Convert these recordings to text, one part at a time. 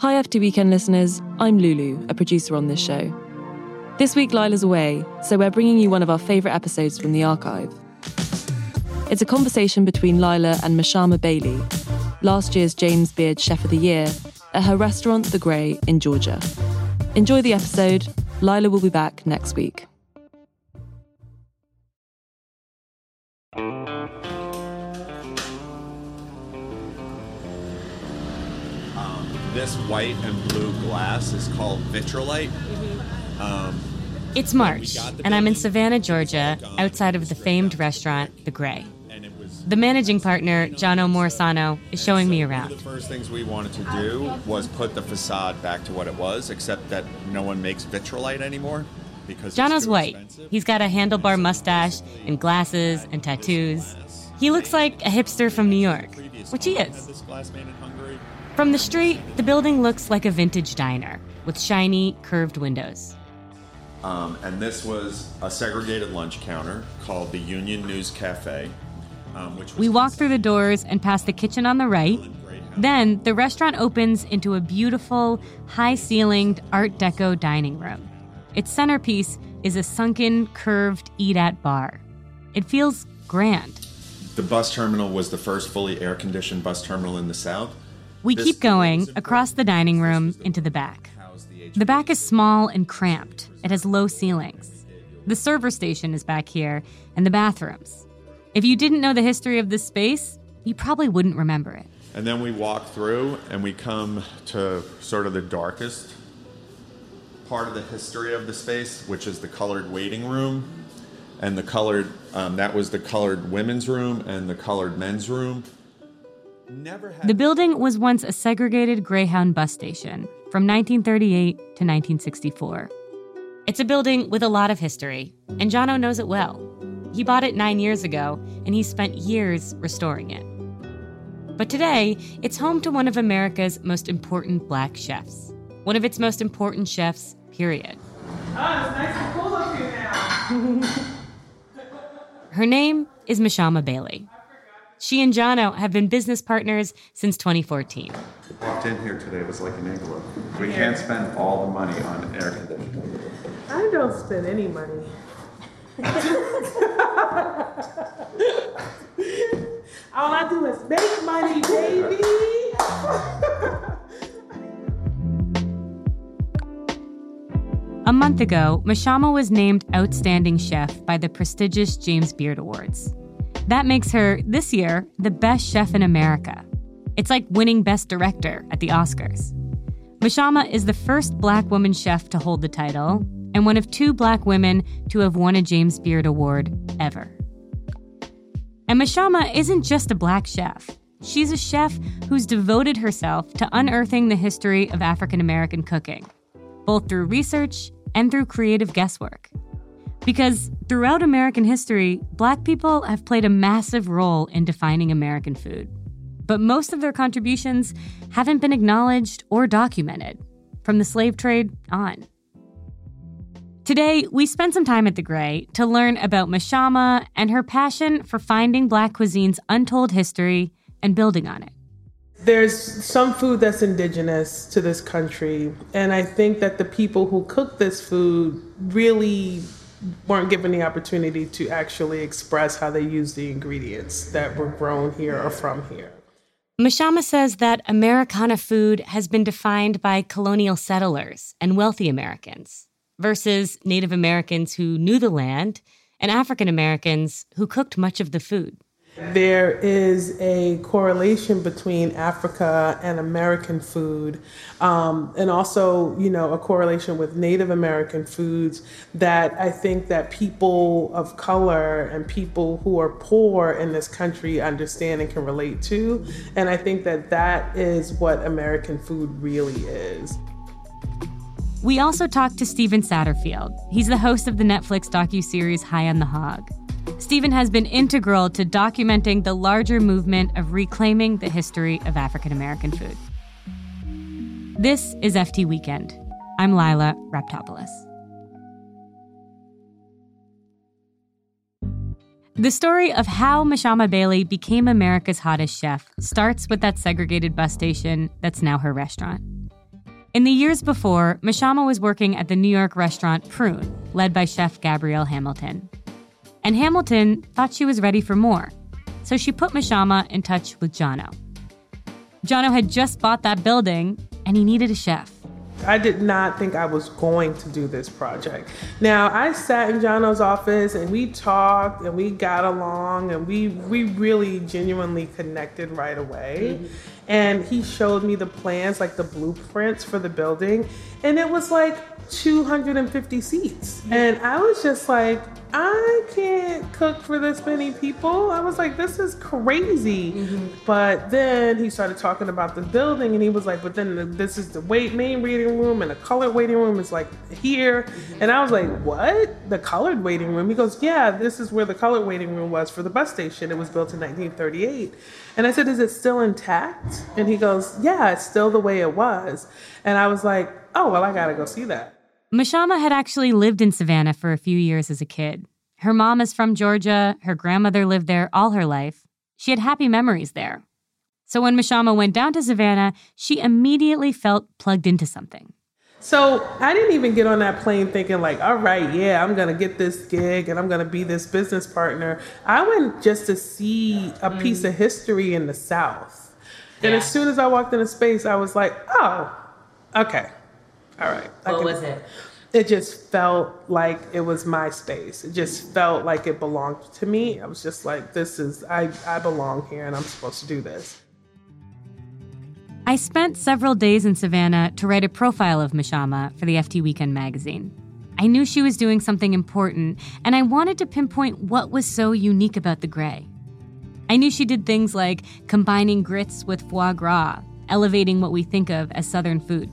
Hi, FT Weekend listeners. I'm Lulu, a producer on this show. This week, Lila's away, so we're bringing you one of our favourite episodes from the archive. It's a conversation between Lila and Mashama Bailey, last year's James Beard Chef of the Year, at her restaurant The Grey in Georgia. Enjoy the episode. Lila will be back next week. This white and blue glass is called vitrolite. Um, It's March, and I'm in Savannah, Georgia, outside of the famed restaurant, The Grey. and it was The managing partner, Johno Morisano, is showing me One around. the first things we wanted to do was put the facade back to what it was, except that no one makes vitrolite anymore because Jono's white. expensive. He's got a handlebar mustache and glasses and tattoos. He looks like a hipster from New York, which he is. From the street, the building looks like a vintage diner with shiny, curved windows. Um, and this was a segregated lunch counter called the Union News Cafe, um, which We walk through the doors and past the kitchen on the right. Then the restaurant opens into a beautiful, high ceilinged Art Deco dining room. Its centerpiece is a sunken, curved eat at bar. It feels grand. The bus terminal was the first fully air conditioned bus terminal in the South. We This keep going across the dining room into the back. The The back is small and cramped. It has low ceilings. The server station is back here, and the bathrooms. If you didn't know the history of this space, you probably wouldn't remember it. And then we walk through and we come to sort of the darkest part of the history of the space, which is the colored waiting room. And the colored, um, that was the colored women's room and the colored men's room. Never had The building was once a segregated Greyhound bus station from 1938 to 1964. It's a building with a lot of history, and Johno knows it well. He bought it nine years ago, and he spent years restoring it. But today, it's home to one of America's most important black chefs. One of its most important chefs, period. Oh, it's nice and cool up here now. Her name is Mashama Bailey. She and Johno have been business partners since 2014. walked in here today, it was like an igloo. We can't spend all the money on air conditioning. I don't spend any money. All I do is make money, baby. A month ago, Mashama was named Outstanding Chef by the prestigious James Beard Awards. That makes her, this year, the best chef in America. It's like winning Best Director at the Oscars. Mashama is the first black woman chef to hold the title, and one of two black women to have won a James Beard Award ever. And Mashama isn't just a black chef. She's a chef who's devoted herself to unearthing the history of African American cooking, both through research and through creative guesswork. Because throughout American history, black people have played a massive role in defining American food. But most of their contributions haven't been acknowledged or documented, from the slave trade on. Today, we spent some time at the Grey to learn about Mashama and her passion for finding Black cuisine's untold history and building on it. There's some food that's indigenous to this country, and I think that the people who cook this food really weren't given the opportunity to actually express how they use the ingredients that were grown here or from here. Mashama says that Americana food has been defined by colonial settlers and wealthy Americans versus Native Americans who knew the land and African Americans who cooked much of the food. There is a correlation between Africa and American food, um, and also, you know, a correlation with Native American foods that I think that people of color and people who are poor in this country understand and can relate to. And I think that that is what American food really is. We also talked to Stephen Satterfield. He's the host of the Netflix docu-series High on the Hog. Stephen has been integral to documenting the larger movement of reclaiming the history of African American food. This is FT Weekend. I'm Lila Raptopoulos. The story of how Mashama Bailey became America's hottest chef starts with that segregated bus station that's now her restaurant. In the years before, Mashama was working at the New York restaurant Prune, led by chef Gabrielle Hamilton. And Hamilton thought she was ready for more, so she put Mashama in touch with Johno. Johno had just bought that building, and he needed a chef. I did not think I was going to do this project. Now I sat in Johno's office and we talked and we got along and we we really genuinely connected right away. Mm-hmm. And he showed me the plans, like the blueprints for the building, and it was like 250 seats. And I was just like, I can't cook for this many people. I was like, this is crazy. Mm-hmm. But then he started talking about the building and he was like, but then the, this is the wait main waiting room and the colored waiting room is like here. Mm-hmm. And I was like, what? The colored waiting room? He goes, yeah, this is where the colored waiting room was for the bus station. It was built in 1938. And I said, is it still intact? And he goes, yeah, it's still the way it was. And I was like, oh, well, I got to go see that. Mashama had actually lived in Savannah for a few years as a kid. Her mom is from Georgia, her grandmother lived there all her life. She had happy memories there. So when Mashama went down to Savannah, she immediately felt plugged into something. So I didn't even get on that plane thinking like, all right, yeah, I'm gonna get this gig and I'm gonna be this business partner. I went just to see a mm. piece of history in the South. Yeah. And as soon as I walked into space, I was like, oh, okay, all right. What was it? It just felt like it was my space. It just felt like it belonged to me. I was just like, this is, I, I belong here and I'm supposed to do this. I spent several days in Savannah to write a profile of Mashama for the FT Weekend magazine. I knew she was doing something important, and I wanted to pinpoint what was so unique about the Grey. I knew she did things like combining grits with foie gras, elevating what we think of as Southern food.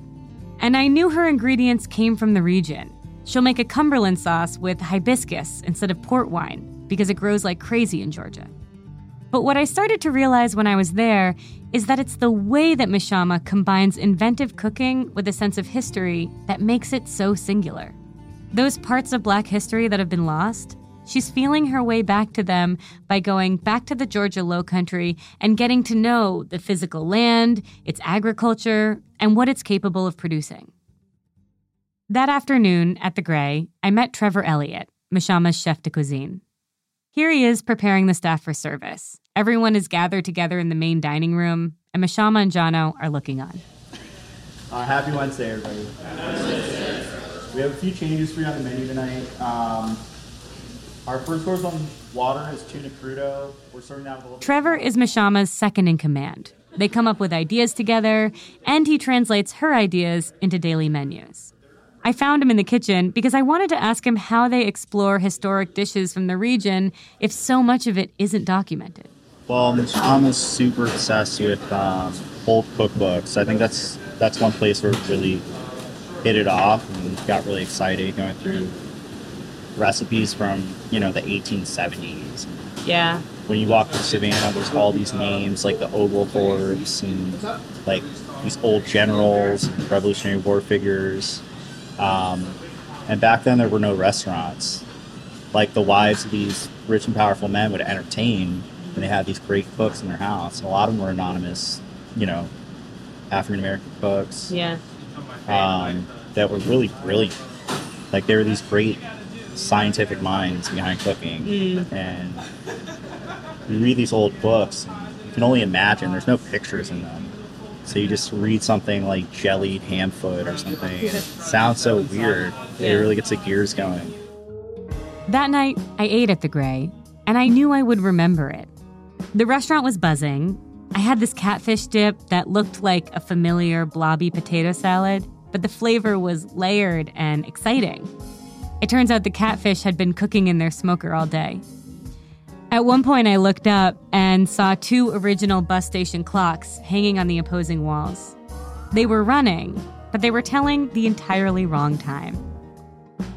And I knew her ingredients came from the region. She'll make a Cumberland sauce with hibiscus instead of port wine because it grows like crazy in Georgia. But what I started to realize when I was there is that it's the way that Mashama combines inventive cooking with a sense of history that makes it so singular. Those parts of Black history that have been lost, she's feeling her way back to them by going back to the Georgia Low Country and getting to know the physical land, its agriculture, and what it's capable of producing. That afternoon at the Grey, I met Trevor Elliott, Mashama's chef de cuisine. Here he is preparing the staff for service. Everyone is gathered together in the main dining room, and Mashama and Johno are looking on. Uh, happy Wednesday, everybody. We have a few changes for you on the menu tonight. Um, our first course on water is tuna crudo. We're serving that with a little. Trevor is Mashama's second in command. They come up with ideas together, and he translates her ideas into daily menus. I found him in the kitchen because I wanted to ask him how they explore historic dishes from the region if so much of it isn't documented. Well, I'm super obsessed with um, old cookbooks. I think that's that's one place where we really hit it off and got really excited going through recipes from you know the 1870s. Yeah when you walk through Savannah, there's all these names like the Oglethorpes and like these old generals, Revolutionary War figures. Um, and back then, there were no restaurants. Like the wives of these rich and powerful men would entertain, and they had these great cooks in their house. And a lot of them were anonymous, you know, African American cooks. Yeah. Um, that were really brilliant. Like they were these great scientific minds behind cooking, mm. and you read these old books, you can only imagine. There's no pictures in them. So you just read something like jellied ham foot or something, and it sounds so weird. It really gets the gears going. That night, I ate at the Grey, and I knew I would remember it. The restaurant was buzzing. I had this catfish dip that looked like a familiar blobby potato salad, but the flavor was layered and exciting. It turns out the catfish had been cooking in their smoker all day. At one point, I looked up and saw two original bus station clocks hanging on the opposing walls. They were running, but they were telling the entirely wrong time.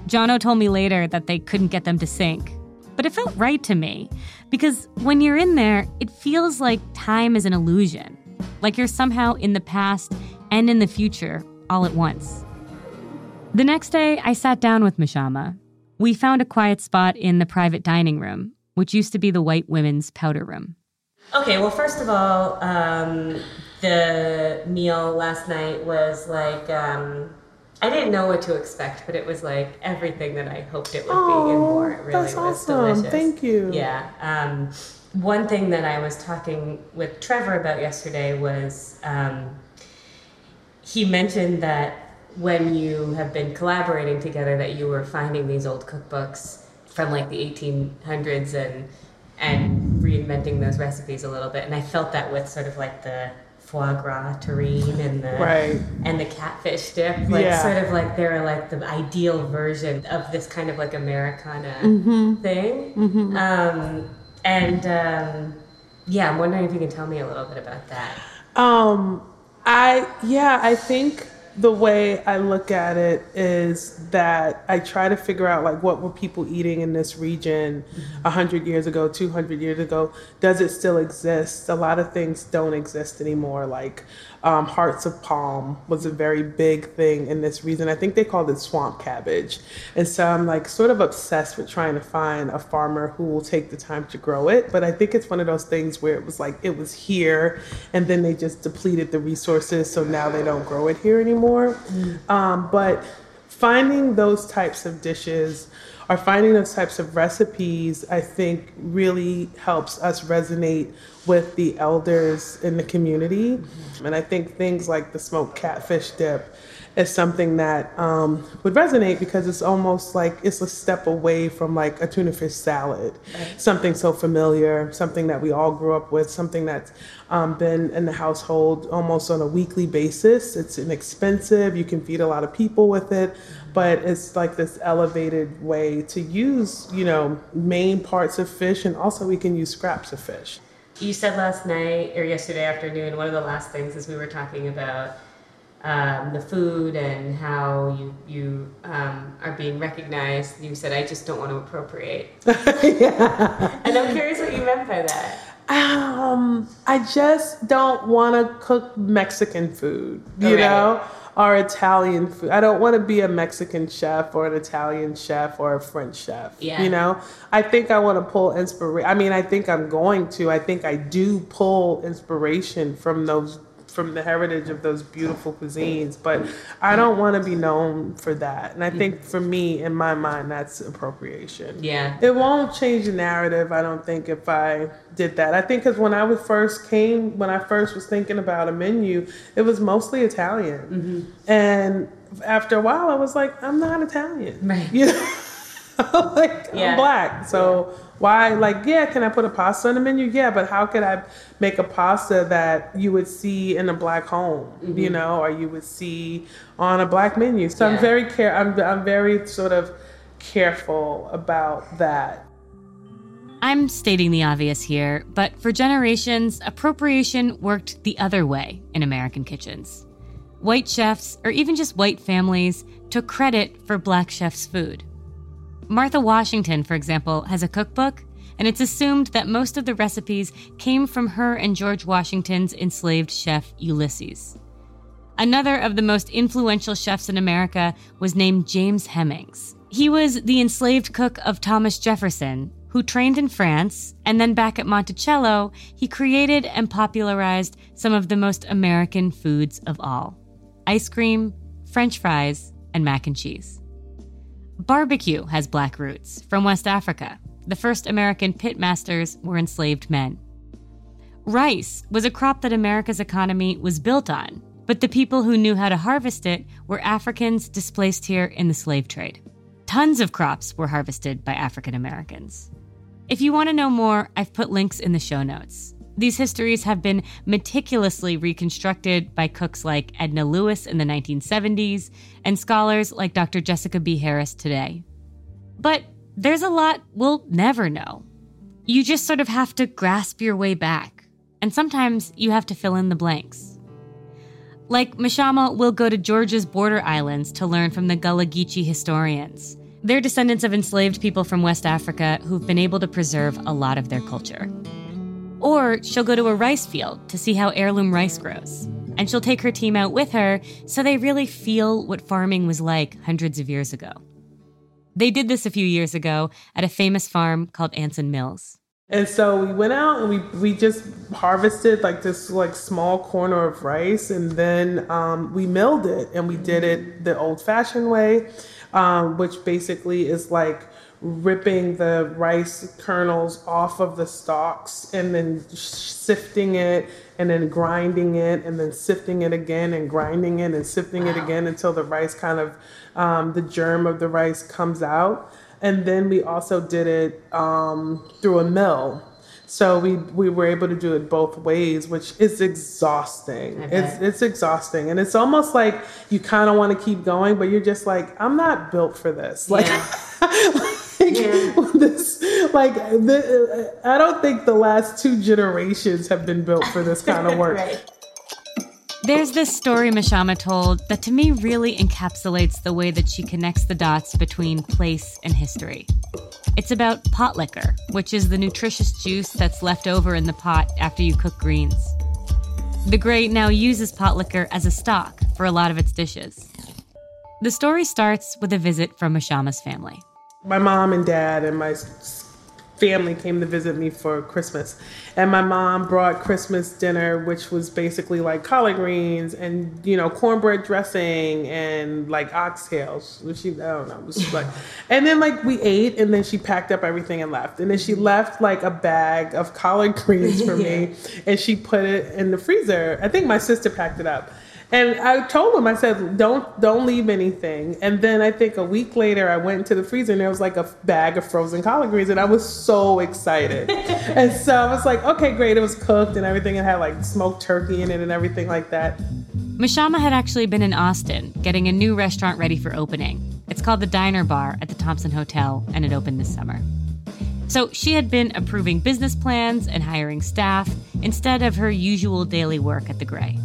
Johno told me later that they couldn't get them to sync, but it felt right to me because when you're in there, it feels like time is an illusion, like you're somehow in the past and in the future all at once. The next day, I sat down with Mashama. We found a quiet spot in the private dining room which used to be the white women's powder room. Okay, well, first of all, um, the meal last night was like, um, I didn't know what to expect, but it was like everything that I hoped it would oh, be and more. It really that's was awesome. delicious. Thank you. Yeah. Um, one thing that I was talking with Trevor about yesterday was um, he mentioned that when you have been collaborating together, that you were finding these old cookbooks from like the 1800s and and reinventing those recipes a little bit. And I felt that with sort of like the foie gras terrine and the right. and the catfish dip, like Yeah. sort of like they're like the ideal version of this kind of like Americana Mm-hmm. thing. Um, and um, yeah, I'm wondering if you can tell me a little bit about that. Um, I yeah, I think the way I look at it is that I try to figure out like what were people eating in this region a hundred years ago, two hundred years ago. Does it still exist? A lot of things don't exist anymore. Like um, hearts of palm was a very big thing in this region. I think they called it swamp cabbage, and so I'm like sort of obsessed with trying to find a farmer who will take the time to grow it. But I think it's one of those things where it was like it was here, and then they just depleted the resources, so now they don't grow it here anymore. Um, but finding those types of dishes or finding those types of recipes, I think really helps us resonate with the elders in the community. And I think things like the smoked catfish dip is something that um, would resonate because it's almost like it's a step away from like a tuna fish salad, something so familiar, something that we all grew up with, something that's um, been in the household almost on a weekly basis. It's inexpensive, you can feed a lot of people with it, but it's like this elevated way to use, you know, main parts of fish and also we can use scraps of fish. You said last night or yesterday afternoon, one of the last things is we were talking about um, the food and how you you um, are being recognized. You said, "I just don't want to appropriate," yeah. and I'm curious what you meant by that. Um, I just don't want to cook Mexican food, you Okay. know, or Italian food. I don't want to be a Mexican chef or an Italian chef or a French chef. Yeah. You know, I think I want to pull inspiration. I mean, I think I'm going to. I think I do pull inspiration from those from the heritage of those beautiful cuisines, but I don't want to be known for that. And I think mm-hmm. for me, in my mind, that's appropriation. Yeah. It won't change the narrative, I don't think, if I did that. I think because when I was first came, when I first was thinking about a menu, it was mostly Italian. Mm-hmm. And after a while, I was like, I'm not Italian. Right. You know? like, Yeah. I'm black. So why, like, yeah, can I put a pasta on the menu? Yeah, but how could I make a pasta that you would see in a black home, you mm-hmm. know, or you would see on a black menu? So Yeah. I'm very care. I'm, I'm very sort of careful about that. I'm stating the obvious here, but for generations, appropriation worked the other way in American kitchens. White chefs, or even just white families, took credit for black chefs' food. Martha Washington, for example, has a cookbook, and it's assumed that most of the recipes came from her and George Washington's enslaved chef Ulysses. Another of the most influential chefs in America was named James Hemings. He was the enslaved cook of Thomas Jefferson, who trained in France, and then back at Monticello, he created and popularized some of the most American foods of all ice cream, french fries, and mac and cheese. Barbecue has black roots from West Africa. The first American pitmasters were enslaved men. Rice was a crop that America's economy was built on, but the people who knew how to harvest it were Africans displaced here in the slave trade. Tons of crops were harvested by African Americans. If you want to know more, I've put links in the show notes. These histories have been meticulously reconstructed by cooks like Edna Lewis in the 1970s and scholars like Dr. Jessica B. Harris today. But there's a lot we'll never know. You just sort of have to grasp your way back, and sometimes you have to fill in the blanks. Like Mashama will go to Georgia's border islands to learn from the Gullah Geechee historians. They're descendants of enslaved people from West Africa who've been able to preserve a lot of their culture. Or she'll go to a rice field to see how heirloom rice grows. And she'll take her team out with her so they really feel what farming was like hundreds of years ago. They did this a few years ago at a famous farm called Anson Mills. And so we went out and we we just harvested like this like small corner of rice, and then um, we milled it and we did it the old-fashioned way, um, which basically is like ripping the rice kernels off of the stalks and then sifting it and then grinding it and then sifting it again and grinding it and sifting it again until the rice kind of um, the germ of the rice comes out and then we also did it um, through a mill. So we we were able to do it both ways, which is exhausting. It's it's exhausting, and it's almost like you kind of want to keep going, but you're just like, I'm not built for this. Like, like this, like the, I don't think the last two generations have been built for this kind of work. right. There's this story Mashama told that to me really encapsulates the way that she connects the dots between place and history. It's about pot liquor, which is the nutritious juice that's left over in the pot after you cook greens. The Grey now uses pot liquor as a stock for a lot of its dishes. The story starts with a visit from Mashama's family. My mom and dad and my family came to visit me for Christmas. And my mom brought Christmas dinner, which was basically like collard greens and, you know, cornbread dressing and like oxtails. Which She, I don't know, it was like, and then like we ate and then she packed up everything and left. And then she left like a bag of collard greens for me and she put it in the freezer. I think my sister packed it up. And I told him, I said, don't don't leave anything. And then I think a week later, I went into the freezer and there was like a bag of frozen collard greens, and I was so excited. and so I was like, okay, great. It was cooked and everything. It had like smoked turkey in it and everything like that. Mashama had actually been in Austin getting a new restaurant ready for opening. It's called the Diner Bar at the Thompson Hotel, and it opened this summer. So she had been approving business plans and hiring staff instead of her usual daily work at the Grey.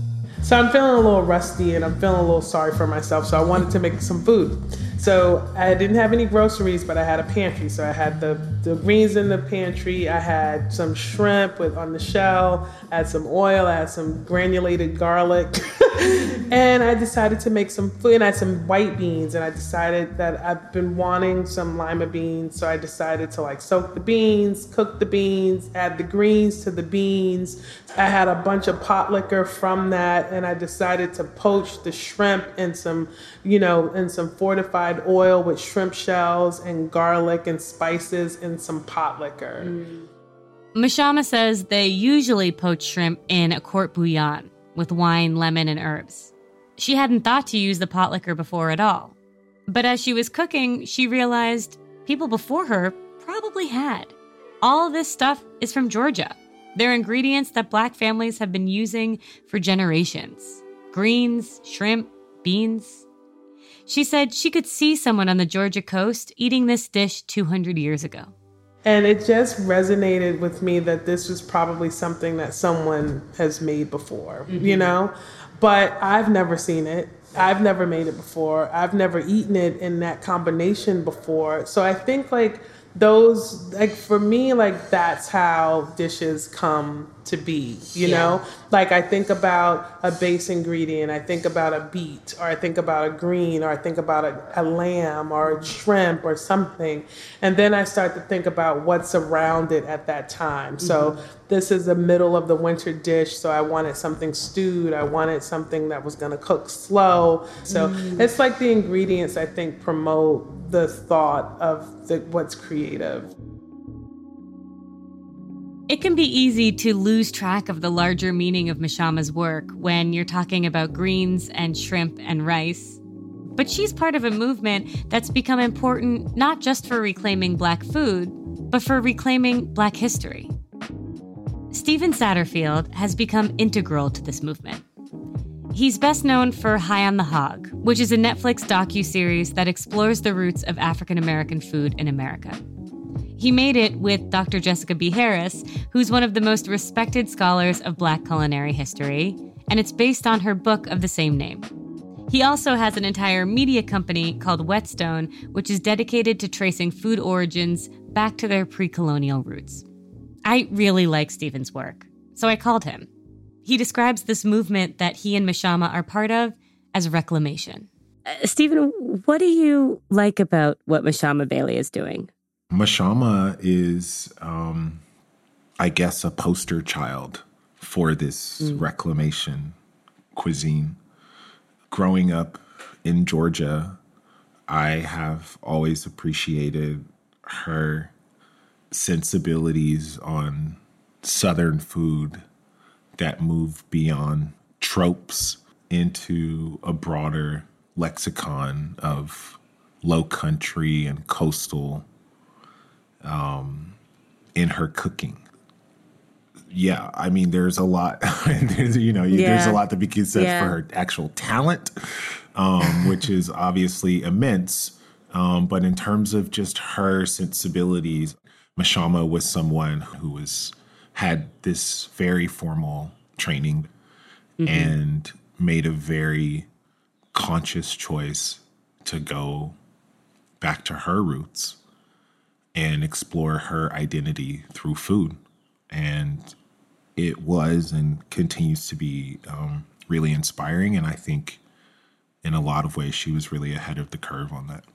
So I'm feeling a little rusty and I'm feeling a little sorry for myself. So I wanted to make some food. So I didn't have any groceries, but I had a pantry. So I had the, the greens in the pantry. I had some shrimp with on the shell. I had some oil. I had some granulated garlic. and I decided to make some food. And I had some white beans. And I decided that I've been wanting some lima beans. So I decided to like soak the beans, cook the beans, add the greens to the beans. I had a bunch of pot liquor from that. And I decided to poach the shrimp in some, you know, in some fortified oil with shrimp shells and garlic and spices and some pot liquor. Mm. Mashama says they usually poach shrimp in a court bouillon with wine, lemon, and herbs. She hadn't thought to use the pot liquor before at all. But as she was cooking, she realized people before her probably had. All this stuff is from Georgia. They're ingredients that black families have been using for generations greens, shrimp, beans. She said she could see someone on the Georgia coast eating this dish 200 years ago. And it just resonated with me that this was probably something that someone has made before, mm-hmm. you know? But I've never seen it. I've never made it before. I've never eaten it in that combination before. So I think like those like for me like that's how dishes come to be you know? Like i think about a base ingredient i think about a beet or i think about a green or i think about a, a lamb or a shrimp or something. And then i start to think about what's around it at that time. So mm-hmm. this is the middle of the winter dish so i wanted something stewed i wanted something that was going to cook slow. So mm. it's like the ingredients i think promote the thought of the, what's creative It can be easy to lose track of the larger meaning of Mashama's work when you're talking about greens and shrimp and rice. But she's part of a movement that's become important not just for reclaiming black food, but for reclaiming Black history. Stephen Satterfield has become integral to this movement. He's best known for High on the Hog, which is a Netflix docu-series that explores the roots of African American food in America. He made it with Dr. Jessica B. Harris, who's one of the most respected scholars of Black culinary history, and it's based on her book of the same name. He also has an entire media company called Whetstone, which is dedicated to tracing food origins back to their pre colonial roots. I really like Stephen's work, so I called him. He describes this movement that he and Mashama are part of as reclamation. Uh, Stephen, what do you like about what Mashama Bailey is doing? Mashama is, um, I guess, a poster child for this mm. reclamation cuisine growing up in Georgia, I have always appreciated her sensibilities on Southern food that move beyond tropes into a broader lexicon of low country and coastal um, in her cooking yeah, I mean, there's a lot. there's, you know, yeah. there's a lot to be said yeah. for her actual talent, um, which is obviously immense. Um, but in terms of just her sensibilities, Mashama was someone who was had this very formal training mm-hmm. and made a very conscious choice to go back to her roots and explore her identity through food. And it was and continues to be um, really inspiring. And I think in a lot of ways, she was really ahead of the curve on that.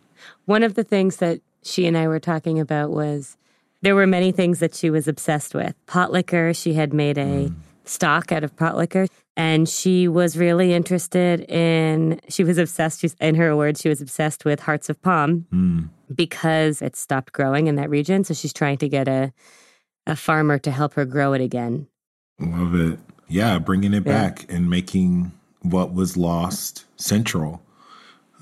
One of the things that she and I were talking about was there were many things that she was obsessed with. Pot liquor, she had made a mm. Stock out of pot liquor. And she was really interested in, she was obsessed, in her words, she was obsessed with Hearts of Palm mm. because it stopped growing in that region. So she's trying to get a, a farmer to help her grow it again. Love it. Yeah, bringing it yeah. back and making what was lost central.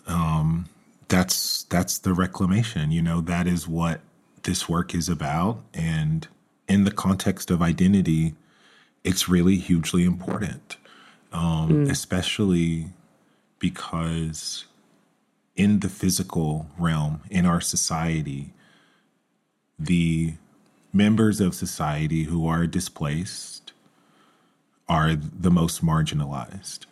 Um, that's that's the reclamation. You know, that is what this work is about, and in the context of identity, it's really hugely important, um, mm. especially because in the physical realm in our society, the members of society who are displaced are the most marginalized.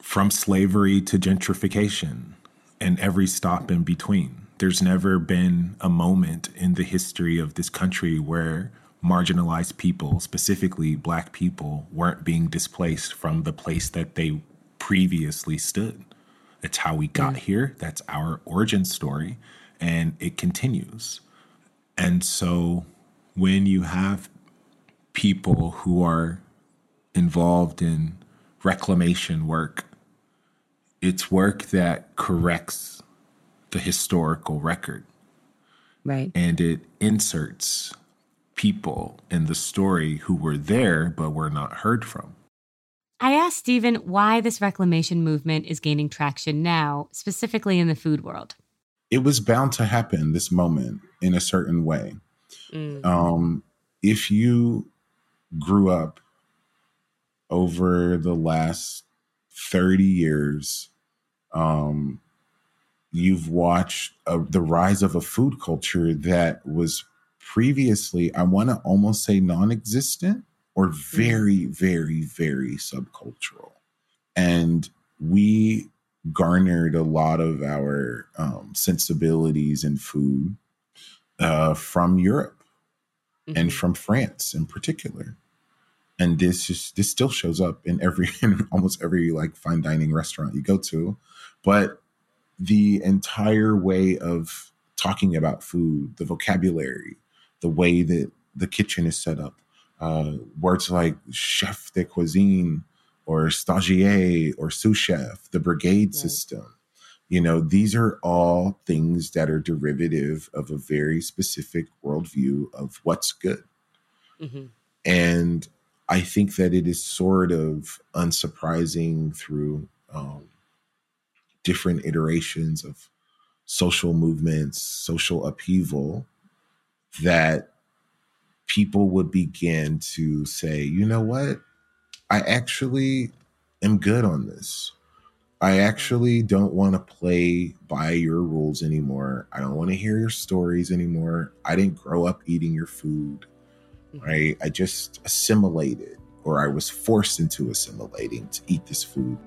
From slavery to gentrification and every stop in between. There's never been a moment in the history of this country where marginalized people, specifically black people, weren't being displaced from the place that they previously stood. It's how we got mm. here. That's our origin story. And it continues. And so when you have people who are involved in reclamation work. It's work that corrects the historical record. Right. And it inserts people in the story who were there but were not heard from. I asked Stephen why this reclamation movement is gaining traction now, specifically in the food world. It was bound to happen this moment in a certain way. Mm. Um, if you grew up over the last 30 years, um, you've watched uh, the rise of a food culture that was previously, I want to almost say non existent or mm-hmm. very, very, very subcultural. And we garnered a lot of our um, sensibilities in food uh, from Europe mm-hmm. and from France in particular and this just this still shows up in every in almost every like fine dining restaurant you go to but the entire way of talking about food the vocabulary the way that the kitchen is set up uh, words like chef de cuisine or stagiaire or sous chef the brigade right. system you know these are all things that are derivative of a very specific worldview of what's good mm-hmm. and I think that it is sort of unsurprising through um, different iterations of social movements, social upheaval, that people would begin to say, you know what? I actually am good on this. I actually don't want to play by your rules anymore. I don't want to hear your stories anymore. I didn't grow up eating your food, mm-hmm. right? I just assimilated or I was forced into assimilating to eat this food.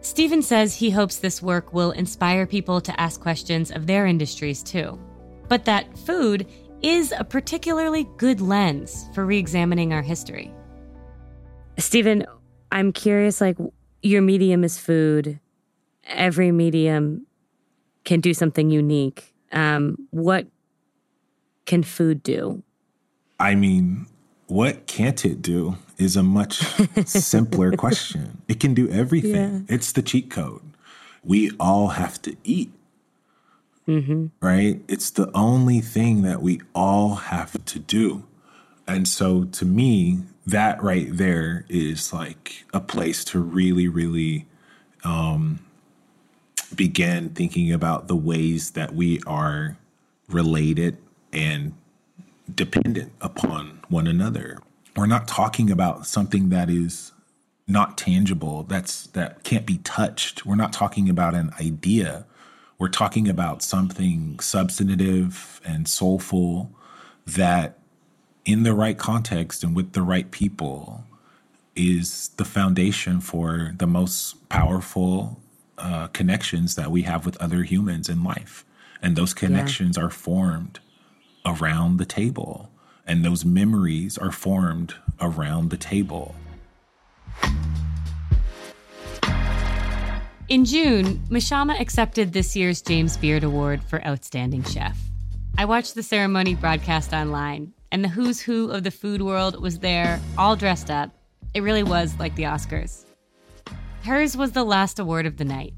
Stephen says he hopes this work will inspire people to ask questions of their industries too, but that food is a particularly good lens for re-examining our history. Stephen, I'm curious like your medium is food. Every medium can do something unique. Um, what can food do? I mean, what can't it do is a much simpler question. It can do everything. Yeah. It's the cheat code. We all have to eat. Mm-hmm. Right? It's the only thing that we all have to do. And so to me, that right there is like a place to really, really um, begin thinking about the ways that we are related and dependent upon one another. We're not talking about something that is not tangible, that's that can't be touched. We're not talking about an idea. We're talking about something substantive and soulful that in the right context and with the right people is the foundation for the most powerful uh, connections that we have with other humans in life. And those connections yeah. are formed around the table, and those memories are formed around the table. In June, Mashama accepted this year's James Beard Award for Outstanding Chef. I watched the ceremony broadcast online, and the who's who of the food world was there, all dressed up. It really was like the Oscars. Hers was the last award of the night.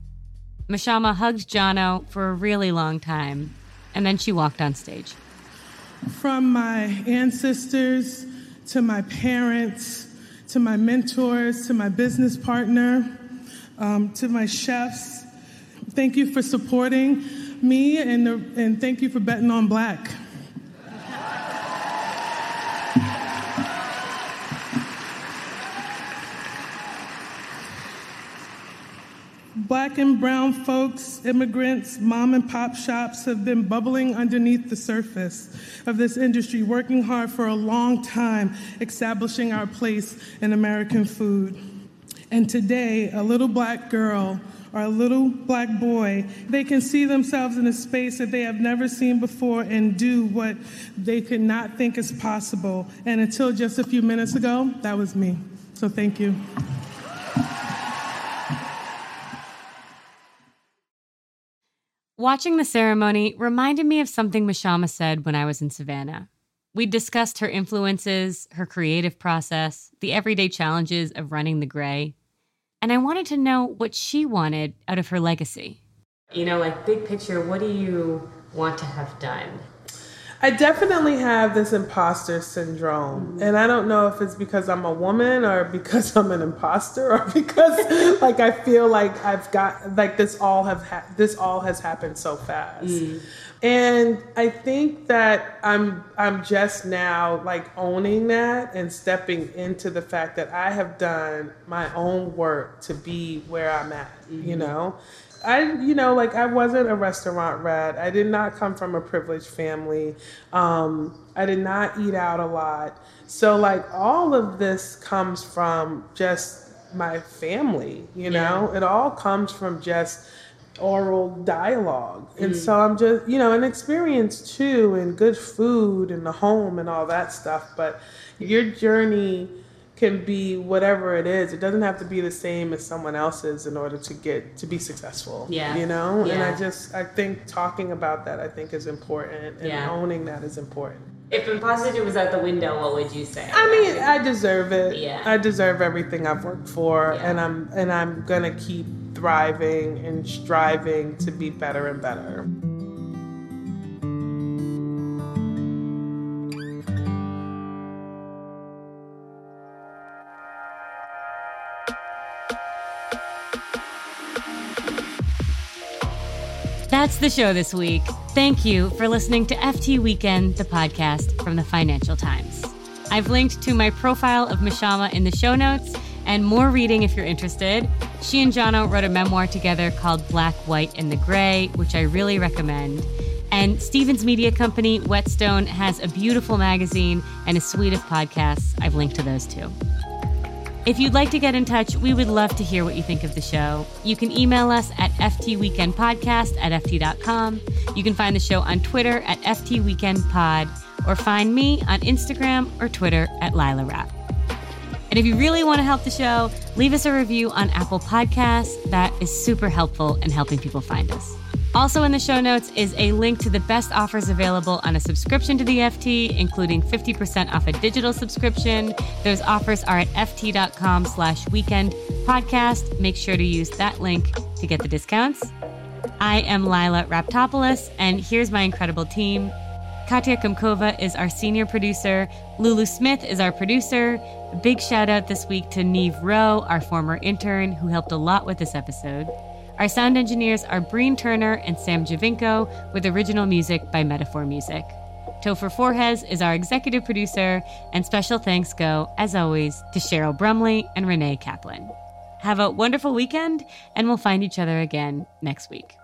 Mashama hugged Johno for a really long time, and then she walked on stage. From my ancestors to my parents to my mentors to my business partner um, to my chefs, thank you for supporting me and, the, and thank you for betting on black. Black and brown folks, immigrants, mom and pop shops have been bubbling underneath the surface of this industry, working hard for a long time, establishing our place in American food. And today, a little black girl or a little black boy, they can see themselves in a space that they have never seen before and do what they could not think is possible. And until just a few minutes ago, that was me. So thank you. Watching the ceremony reminded me of something Mashama said when I was in Savannah. We discussed her influences, her creative process, the everyday challenges of running the Grey, and I wanted to know what she wanted out of her legacy. You know, like big picture, what do you want to have done? I definitely have this imposter syndrome. And I don't know if it's because I'm a woman or because I'm an imposter or because like I feel like I've got like this all have ha- this all has happened so fast. Mm. And I think that I'm I'm just now like owning that and stepping into the fact that I have done my own work to be where I'm at, mm-hmm. you know? I, you know, like I wasn't a restaurant rat. I did not come from a privileged family. Um, I did not eat out a lot. So, like, all of this comes from just my family, you know? Yeah. It all comes from just oral dialogue. And mm. so I'm just, you know, an experience too, and good food and the home and all that stuff. But your journey can be whatever it is. It doesn't have to be the same as someone else's in order to get to be successful. Yeah. You know? Yeah. And I just I think talking about that I think is important and yeah. owning that is important. If imposter was out the window, what would you say? I mean, I deserve it. Yeah. I deserve everything I've worked for yeah. and I'm and I'm gonna keep thriving and striving to be better and better. That's the show this week. Thank you for listening to FT Weekend, the podcast from the Financial Times. I've linked to my profile of Mashama in the show notes and more reading if you're interested. She and Johno wrote a memoir together called Black, White, and the Grey, which I really recommend. And Stevens Media Company, Whetstone, has a beautiful magazine and a suite of podcasts. I've linked to those too. If you'd like to get in touch, we would love to hear what you think of the show. You can email us at ftweekendpodcast at ft.com. You can find the show on Twitter at ftweekendpod or find me on Instagram or Twitter at Lila Rapp. And if you really want to help the show, leave us a review on Apple Podcasts. That is super helpful in helping people find us. Also, in the show notes is a link to the best offers available on a subscription to the FT, including 50% off a digital subscription. Those offers are at ft.com slash weekend podcast. Make sure to use that link to get the discounts. I am Lilah Raptopoulos, and here's my incredible team. Katya Kumkova is our senior producer. Lulu Smith is our producer. Big shout out this week to Neve Rowe, our former intern, who helped a lot with this episode. Our sound engineers are Breen Turner and Sam Giovinco, with original music by Metaphor Music. Topher Forhecz is our executive producer, and special thanks go, as always, to Cheryl Brumley and Renee Kaplan. Have a wonderful weekend, and we'll find each other again next week.